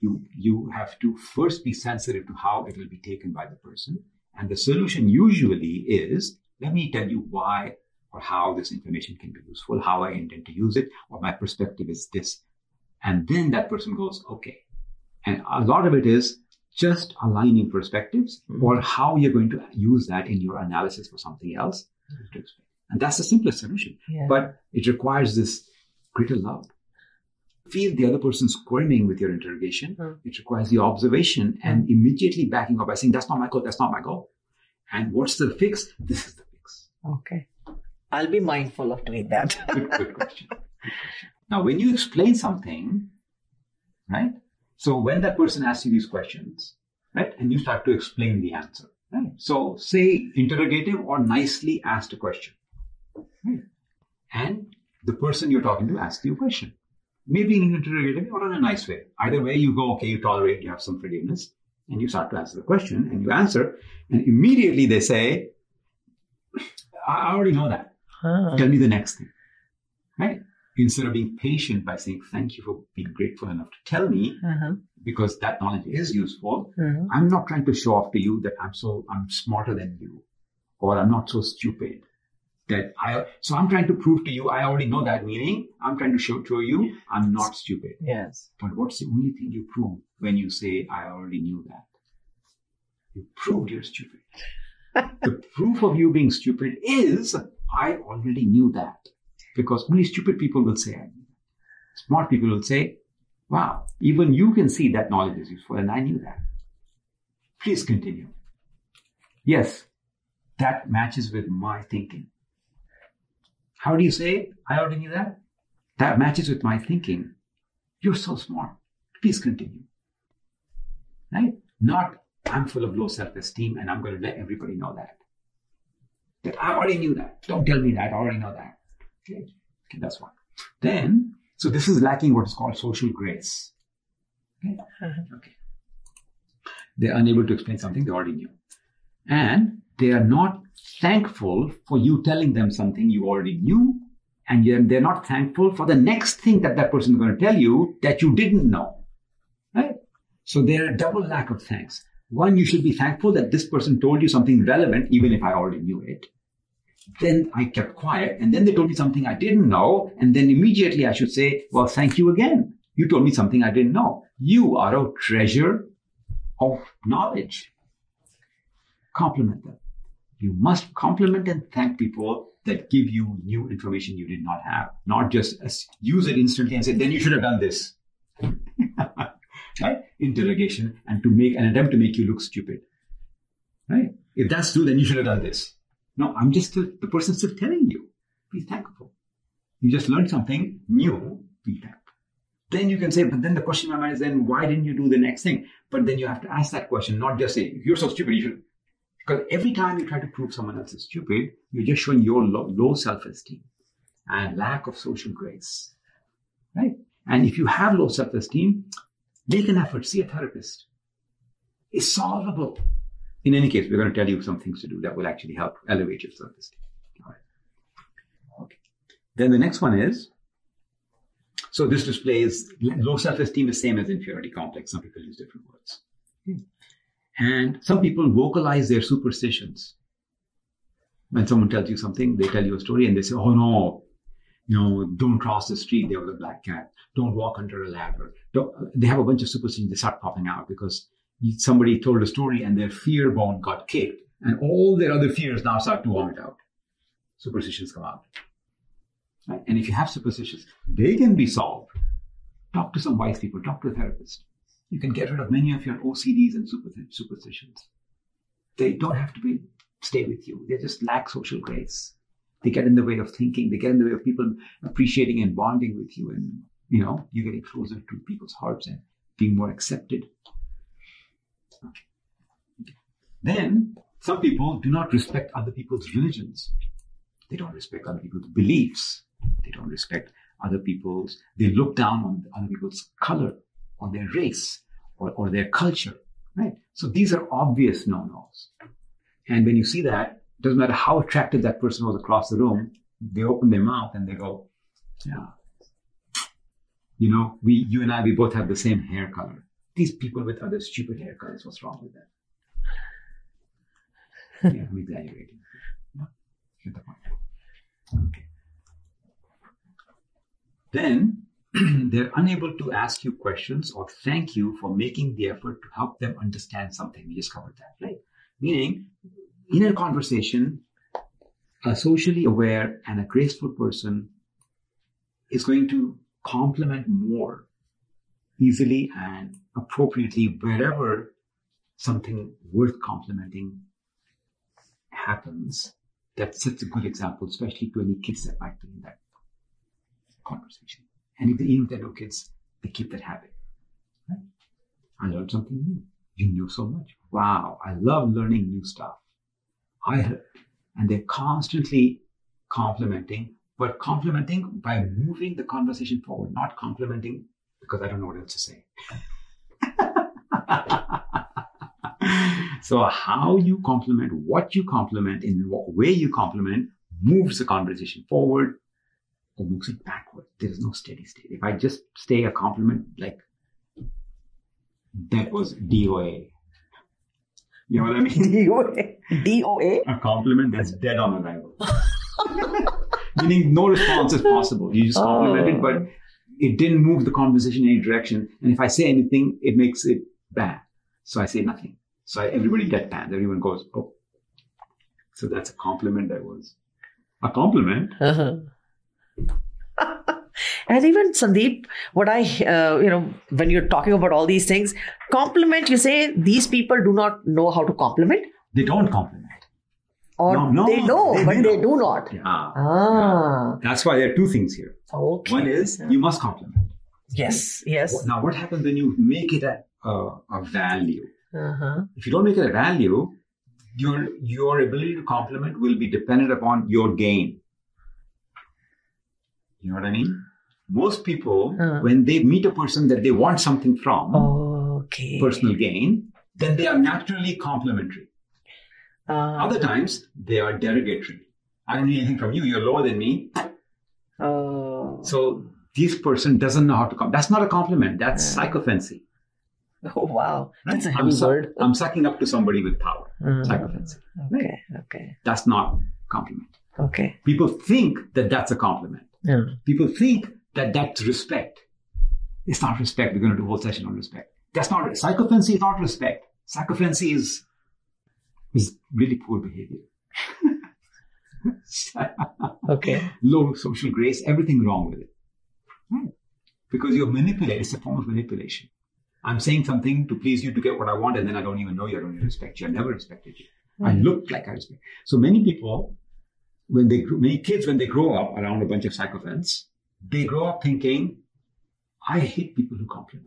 you you have to first be sensitive to how it will be taken by the person. And the solution usually is let me tell you why or how this information can be useful, how I intend to use it, or my perspective is this. And then that person goes, okay. And a lot of it is just aligning perspectives or how you're going to use that in your analysis for something else. to explain. And that's the simplest solution Yeah. but it requires this greater love. Feel the other person squirming with your interrogation. Hmm. It requires the observation and immediately backing up by saying, That's not my goal, that's not my goal. And what's the fix? This is the fix. okay. I'll be mindful of doing that. Good, good question. Good question. Now, when you explain something, right? So when that person asks you these questions, right, and you start to explain the answer, right? So say interrogative or nicely asked a question, right? And the person you're talking to asks you a question, maybe in an interrogative or in a nice way. Either way, you go, okay, you tolerate, you have some forgiveness, and you start to answer the question, and you answer, and immediately they say, I already know that Huh. tell me the next thing right instead of being patient by saying thank you for being grateful enough to tell me Uh-huh. because that knowledge is useful Uh-huh. i'm not trying to show off to you that i'm so i'm smarter than you or i'm not so stupid that i so i'm trying to prove to you i already know that meaning i'm trying to show to you i'm not stupid Yes. but what's the only thing you prove when you say i already knew that you proved you're stupid the proof of you being stupid is I already knew that. Because only stupid people will say I knew that. Smart people will say, wow, even you can see that knowledge is useful and I knew that. Please continue. Yes, that matches with my thinking. How do you say, it? I already knew that? That matches with my thinking. You're so smart. Please continue. Right? Not, I'm full of low self-esteem and I'm going to let everybody know that. That I already knew that. Don't tell me that. I already know that. Okay. okay that's one. Then, so this is lacking what is called social grace. Okay. Uh-huh. okay. They're unable to explain something they already knew. And they are not thankful for you telling them something you already knew. And they're not thankful for the next thing that that person is going to tell you that you didn't know. Right? So they're a double lack of thanks. One, you should be thankful that this person told you something relevant, even if I already knew it. Then I kept quiet, and then they told me something I didn't know, and then immediately I should say, Well, thank you again. You told me something I didn't know. You are a treasure of knowledge. Compliment them. You must compliment and thank people that give you new information you did not have, not just use it instantly and say, then you should have done this. right? Interrogation and to make an attempt to make you look stupid. Right? If that's true, then you should have done this. No, I'm just still, the person still telling you. Be thankful. You just learned something new. Be thankful. Then you can say, but then the question in my mind is then why didn't you do the next thing? But then you have to ask that question, not just say, you're so stupid, you should. Because every time you try to prove someone else is stupid, you're just showing your low, low self-esteem and lack of social grace. Right? And if you have low self-esteem, Make an effort, see a therapist. It's solvable. In any case, we're going to tell you some things to do that will actually help elevate your self esteem. Then the next one is so this displays low self esteem is same as inferiority complex. Some people use different words. Hmm. And some people vocalize their superstitions. When someone tells you something, they tell you a story and they say, oh no, you know, don't cross the street, there was a black cat. Don't walk under a ladder. Don't, they have a bunch of superstitions, they start popping out because somebody told a story and their fear bone got kicked and all their other fears now start to vomit out. Superstitions come out. Right? And if you have superstitions, they can be solved. Talk to some wise people, talk to a therapist. You can get rid of many of your OCDs and superstitions. They don't have to be stay with you. They just lack social grace. They get in the way of thinking. They get in the way of people appreciating and bonding with you. And, you know, you're getting closer to people's hearts and being more accepted. Then, some people do not respect other people's religions. They don't respect other people's beliefs. They don't respect other people's, they look down on other people's color or their race or, or their culture, right? So these are obvious no-nos. And when you see that, it doesn't matter how attractive that person was across the room, they open their mouth and they go, yeah. You know, we, you and I, we both have the same hair color. These people with other stupid hair colors, what's wrong with that? yeah, I'm exaggerating. No, get the point. Okay. Then they're unable to ask you questions or thank you for making the effort to help them understand something. We just covered that, right? Meaning, in a conversation, a socially aware and a graceful person is going to compliment more easily and appropriately wherever something worth complimenting happens. That sets a good example, especially to any kids that might be in that conversation. And if they, even if they're kids, they keep that habit. Right? I learned something new. You knew so much. Wow, I love learning new stuff. I heard. And they're constantly complimenting, but complimenting by moving the conversation forward, not complimenting because I don't know what else to say. so how you compliment, what you compliment, in what way you compliment, moves the conversation forward or moves it backward. There is no steady state. If I just stay a compliment like that was DOA, you know what I mean? DOA. DOA? A compliment that's dead on arrival. Meaning no response is possible. You just complimented, oh. but it didn't move the conversation in any direction. And if I say anything, it makes it bad. So I say nothing. So I, everybody deadpans. Everyone goes, oh. So that's a compliment that was a compliment. Uh-huh. And even Sandeep, what I, uh, you know, when you're talking about all these things, compliment, you say these people do not know how to compliment? They don't compliment. Or no, no, they know, they, but they, they do not. Yeah. Ah. Yeah. That's why there are two things here. Okay. One is you must compliment. Yes, yes. Now, what happens when you make it a, a, a value? Uh-huh. If you don't make it a value, your your ability to compliment will be dependent upon your gain. You know what I mean? Most people, Uh. when they meet a person that they want something from, Okay. personal gain, then they are naturally complimentary. Uh, Other times, they are derogatory. I don't need anything from you. You're lower than me. oh. So this person doesn't know how to come. That's not a compliment. That's sycophancy. oh, wow. That's a I'm, heavy su- word. I'm sucking up to somebody with power. Uh, Sycophancy. okay. Okay. That's not compliment. Okay. People think that that's a compliment. Yeah. People think that that's respect. It's not respect. We're going to do a whole session on respect. That's not sycophancy. Is not respect. Sycophancy is is really poor behavior. Okay. Low social grace. Everything wrong with it. Right. Because you're manipulating. It's a form of manipulation. I'm saying something to please you to get what I want, and then I don't even know you. I don't even respect you. I never respected you. I hmm. look like I respect. So many people, when they grow, many kids, when they grow up around a bunch of sycophants, they grow up thinking, I hate people who compliment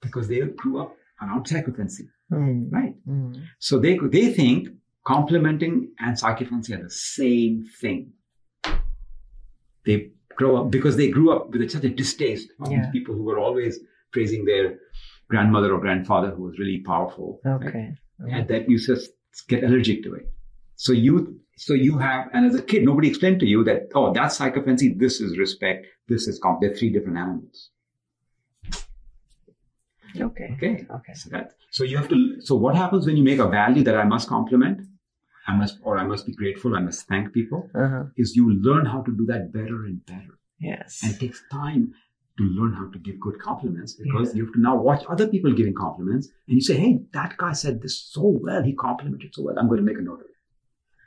because they grew up around sycophancy, Mm. right? Mm. So they they think complimenting and sycophancy are the same thing. They grow up because they grew up with such a distaste of Yeah. these people who were always praising their grandmother or grandfather who was really powerful. right? Okay. and that you just get allergic to it. So you, so you have, and as a kid, nobody explained to you that, oh, that's sycophancy, this is respect, this is comp. They're three different animals. Okay. Okay. Okay. So that, so you have to, so what happens when you make a value that I must compliment, I must, or I must be grateful, I must thank people, Uh-huh. is you learn how to do that better and better. Yes. And it takes time to learn how to give good compliments because you have to now watch other people giving compliments and you say, hey, that guy said this so well. He complimented so well. I'm going to make a note of it.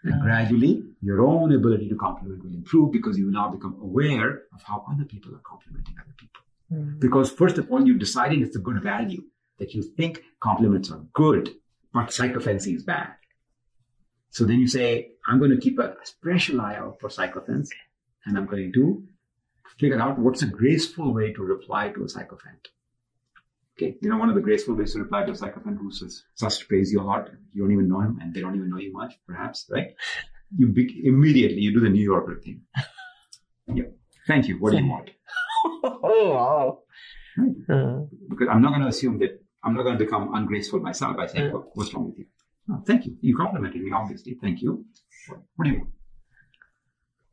And gradually, your own ability to compliment will improve because you now become aware of how other people are complimenting other people. Mm. Because first of all, you're deciding it's a good value that you think compliments are good, but sycophancy is bad. So then you say, I'm going to keep a special eye out for sycophants and I'm going to figure out what's a graceful way to reply to a sycophant. Okay, you know, one of the graceful ways to reply to a sycophant who says, just to praise you a lot, you don't even know him and they don't even know you much, perhaps, right? You be- immediately, you do the New Yorker thing. Yep. Thank you. What do you want? oh wow. Uh, because I'm not going to assume that I'm not going to become ungraceful myself by saying, Yeah. "What- "What's wrong with you?" Oh, thank you. You complimented me, obviously. Thank you. What, what do you want?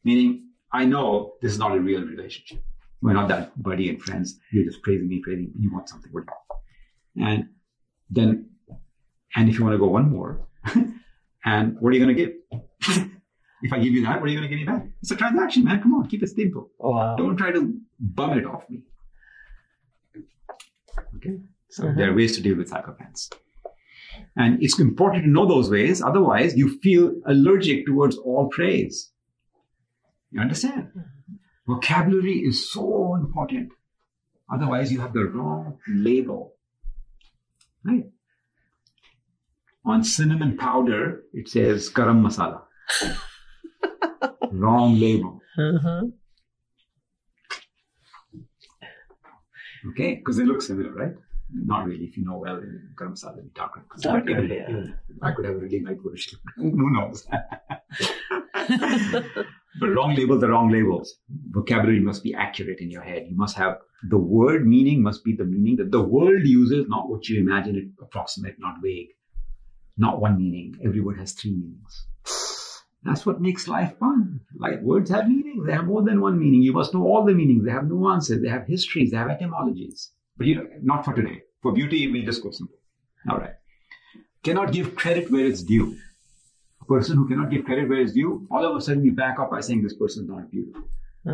Meaning, I know this is not a real relationship. We're not that buddy and friends. You're just praising me, praising me. You want something. What do you? And then, and if you want to go one more, and what are you going to give? if I give you that, what are you going to give me back? It's a transaction, man. Come on, keep it simple. wow. Don't try to bum it off me. Okay? So Mhm. there are ways to deal with sycophants. And it's important to know those ways. Otherwise, you feel allergic towards all praise. You understand? Vocabulary is so important. Otherwise, you have the wrong label. Right? On cinnamon powder, it says garam masala. wrong label. Uh-huh. Okay, because they look similar, right? Not really. If you know well, garam masala will be darker. Darker, I could, yeah. I could have a really light version. Who knows? but wrong labels are wrong labels. Vocabulary must be accurate in your head. You must have the word meaning must be the meaning that the world uses, not what you imagine it approximate, not vague. Not one meaning. Every word has three meanings. That's what makes life fun. Like words have meanings. They have more than one meaning. You must know all the meanings. They have nuances. They have histories. They have etymologies. But you know, not for today. For beauty, we just go simple. All right. Cannot give credit where it's due. A person who cannot give credit where it's due, all of a sudden you back up by saying this person is not beautiful. Uh,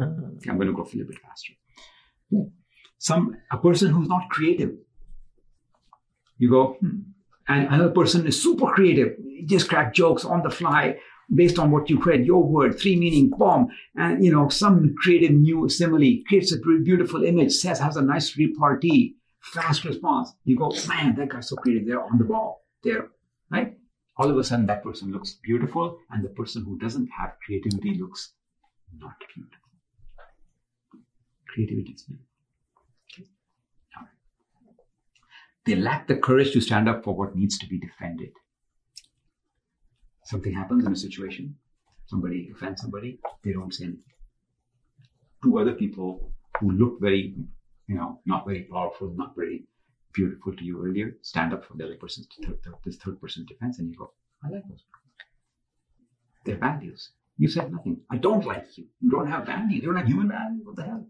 I'm going to go a little bit faster. Some a person who's not creative. You go, hmm. and another person is super creative. Just crack jokes on the fly based on what you read, your word, three meaning, bomb, and you know some creative new simile creates a beautiful image, says has a nice repartee, fast response. You go, man, that guy's so creative. They're on the ball. They're right. All of a sudden, that person looks beautiful, and the person who doesn't have creativity looks not beautiful. Creativity is beautiful. Okay. They lack the courage to stand up for what needs to be defended. Something happens in a situation, somebody offends somebody, they don't say anything. Two other people who look very, you know, not very powerful, not very beautiful to you earlier, stand up for the other person's third, third, this third person defense, and you go, I like those people. Their values. You said nothing. I don't like you. You don't have values. You don't have human values. What the hell?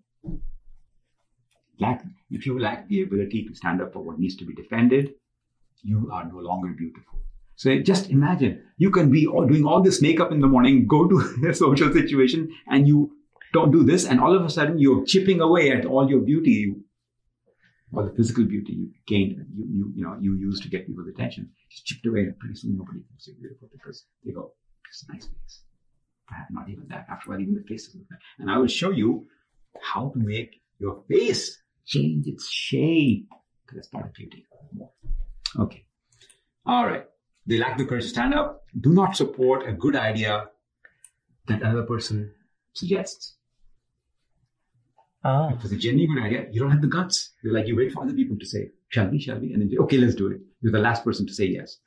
Lack, if you lack the ability to stand up for what needs to be defended, you are no longer beautiful. So just imagine you can be all, doing all this makeup in the morning, go to a social situation, and you don't do this, and all of a sudden you're chipping away at all your beauty, all the physical beauty you gained, you you you know you used to get people's attention, just chipped away, and pretty soon nobody thinks you're beautiful because they go, "It's a nice face." Not even that. After all, even the face is like that. And I will show you how to make your face change its shape because that's part of beauty. Okay. All right. They lack the courage to stand up. Do not support a good idea that another person suggests. Ah. If it's a genuine idea, you don't have the guts. You're like, you wait for other people to say, shall we, shall we? And then, okay, let's do it. You're the last person to say yes.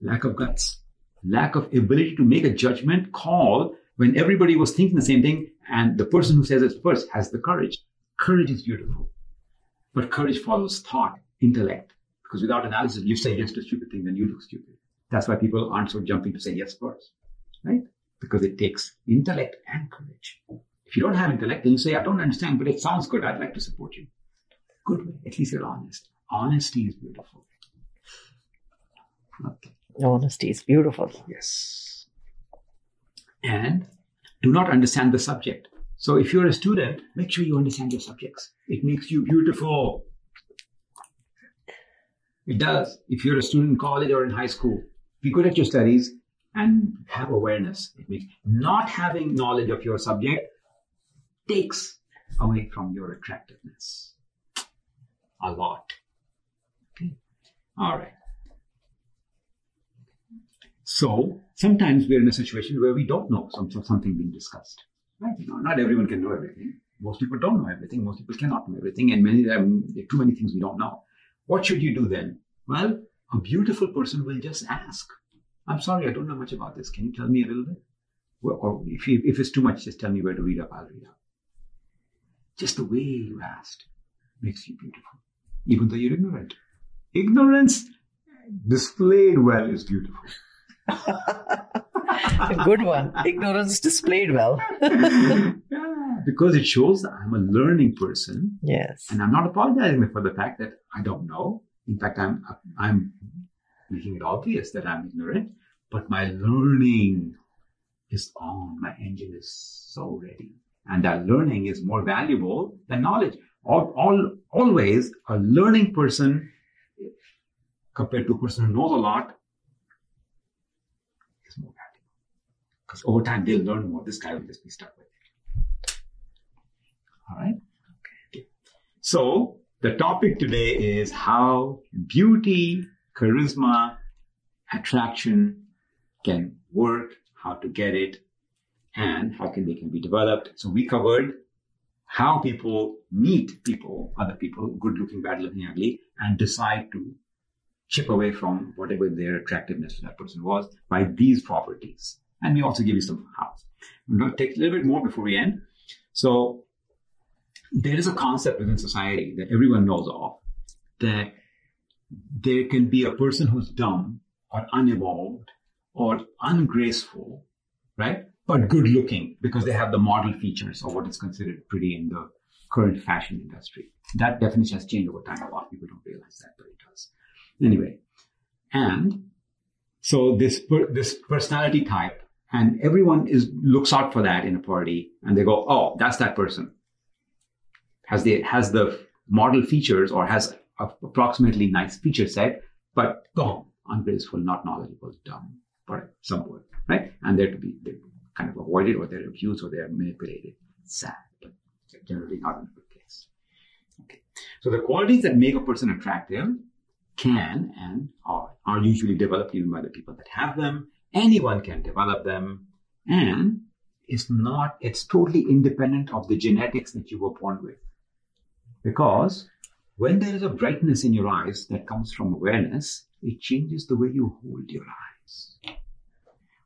Lack of guts. Lack of ability to make a judgment call when everybody was thinking the same thing and the person who says it first has the courage. Courage is beautiful. But courage follows thought, intellect. Because without analysis, you say yes to a stupid thing, then you look stupid. That's why people aren't so jumping to say yes first, right? Because it takes intellect and courage. If you don't have intellect, then you say, I don't understand, but it sounds good. I'd like to support you. Good way. At least you're honest. Honesty is beautiful. Okay. Honesty is beautiful. Yes. And do not understand the subject. So if you're a student, make sure you understand your subjects. It makes you beautiful. It does. If you're a student in college or in high school, be good at your studies and have awareness. It makes not having knowledge of your subject takes away from your attractiveness a lot. Okay. All right. So sometimes we're in a situation where we don't know some, something being discussed. Right? You know, not everyone can know everything. Most people don't know everything. Most people cannot know everything, and many um, there are too many things we don't know. What should you do then? Well, a beautiful person will just ask. I'm sorry, I don't know much about this. Can you tell me a little bit? Well, Or if, you, if it's too much, just tell me where to read up. I'll read up. Just the way you asked makes you beautiful, even though you're ignorant. Ignorance displayed well is beautiful. a good one. Ignorance displayed well. yeah, because it shows that I'm a learning person. Yes. And I'm not apologizing for the fact that I don't know. In fact, I'm I'm making it obvious that I'm ignorant, but my learning is on. My engine is so ready. And that learning is more valuable than knowledge. All, all, always a learning person compared to a person who knows a lot is more valuable. Because over time they'll learn more. This guy will just be stuck with it. All right? Okay. So the topic today is how beauty, charisma, attraction can work, how to get it, and how can they can be developed. So we covered how people meet people, other people, good looking, bad looking, ugly, and decide to chip away from whatever their attractiveness to that person was by these properties. And we also give you some hows. I'm going to take a little bit more before we end. So there is a concept within society that everyone knows of that there can be a person who's dumb or unevolved or ungraceful, right? But good looking because they have the model features of what is considered pretty in the current fashion industry. That definition has changed over time. A lot of people don't realize that, but it does. Anyway, and so this per, this personality type, and everyone is looks out for that in a party, and they go, "Oh, that's that person." Has the has the model features or has a approximately nice feature set, but gone, ungraceful, not knowledgeable, dumb, but some word, right? And they're to be kind of avoided, or they're abused, or they're manipulated. Sad, but generally not in a good place. Okay, so the qualities that make a person attractive can and are, are usually developed even by the people that have them. Anyone can develop them and it's not, it's totally independent of the genetics that you were born with. Because When there is a brightness in your eyes that comes from awareness, it changes the way you hold your eyes.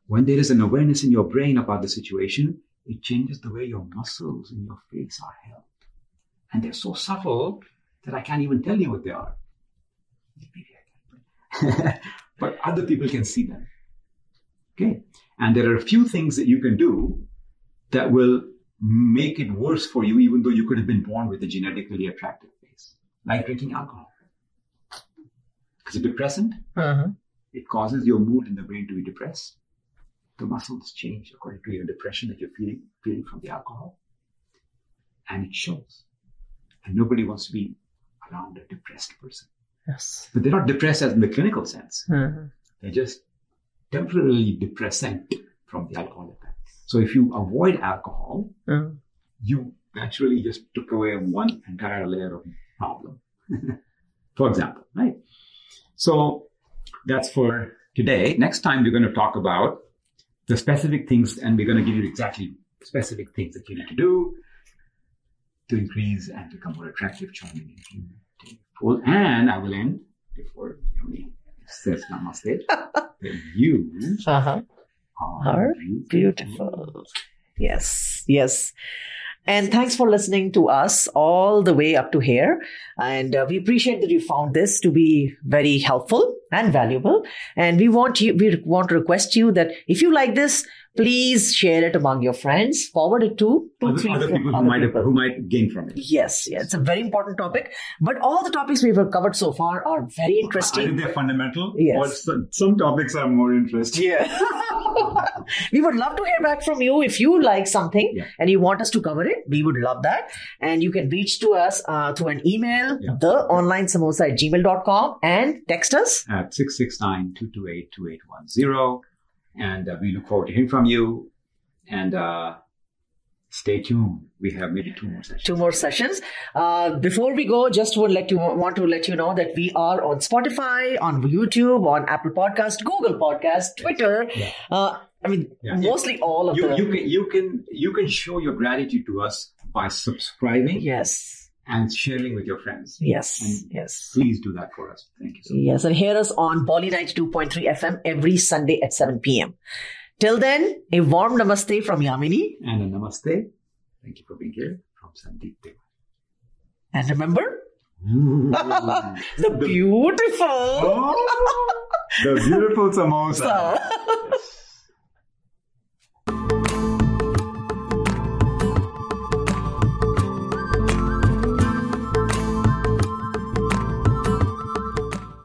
When there is an awareness in your brain about the situation, it changes the way your muscles in your face are held. And they're so subtle that I can't even tell you what they are. Maybe I can. but other people can see them. Okay. And there are a few things that you can do that will make it worse for you, even though you could have been born with a genetically attractive face, like drinking alcohol. It's a depressant. Uh-huh. It causes your mood in the brain to be depressed. The muscles change according to your depression that you're feeling, feeling from the alcohol. And it shows. And nobody wants to be around a depressed person. Yes. But they're not depressed as in the clinical sense. Uh-huh. They're just temporarily depressant from the alcohol effect. So if you avoid alcohol, Uh-huh. you naturally just took away one entire layer of problem. for example, right? So that's for today. Next time we're going to talk about the specific things and we're going to give you exactly specific things that you need to do to increase and become more attractive, charming, and beautiful. And I will end before Yoni says namaste. you Uh-huh. are Are Beautiful. Yes, yes. And thanks for listening to us all the way up to here. And uh, we appreciate that you found this to be very helpful and valuable. And we want you, we want to request you that if you like this, please share it among your friends, forward it to two, Other, three, other people who might, people. who might gain from it. Yes, yeah, it's a very important topic. But all the topics we've covered so far are very interesting. Either they're fundamental Yes. or some, some topics are more interesting. Yeah. we would love to hear back from you if you like something Yeah. and you want us to cover it. We would love that. And you can reach to us uh, through an email, Yeah. the online samosa at gmail.com and text us. At 669-228-2810. And uh, we look forward to hearing from you. And uh, stay tuned. We have maybe two more sessions. Two more sessions. Uh, before we go, just would let you want to let you know that we are on Spotify, on YouTube, on Apple Podcast, Google Podcast, Twitter. Yeah. Uh, I mean, Yeah. mostly all of You, the. you, can, you, can, you can show your gratitude to us by subscribing yes, and sharing with your friends. yes, And- yes. Please do that for us. Thank you so much. Yes, and hear us on Bolly 92.3 FM every Sunday at 7 p.m. Till then, a warm namaste from Yamini. And a namaste. Thank you for being here from Sandeep Deva. And remember, the beautiful. Oh, the beautiful samosa. So- Yes.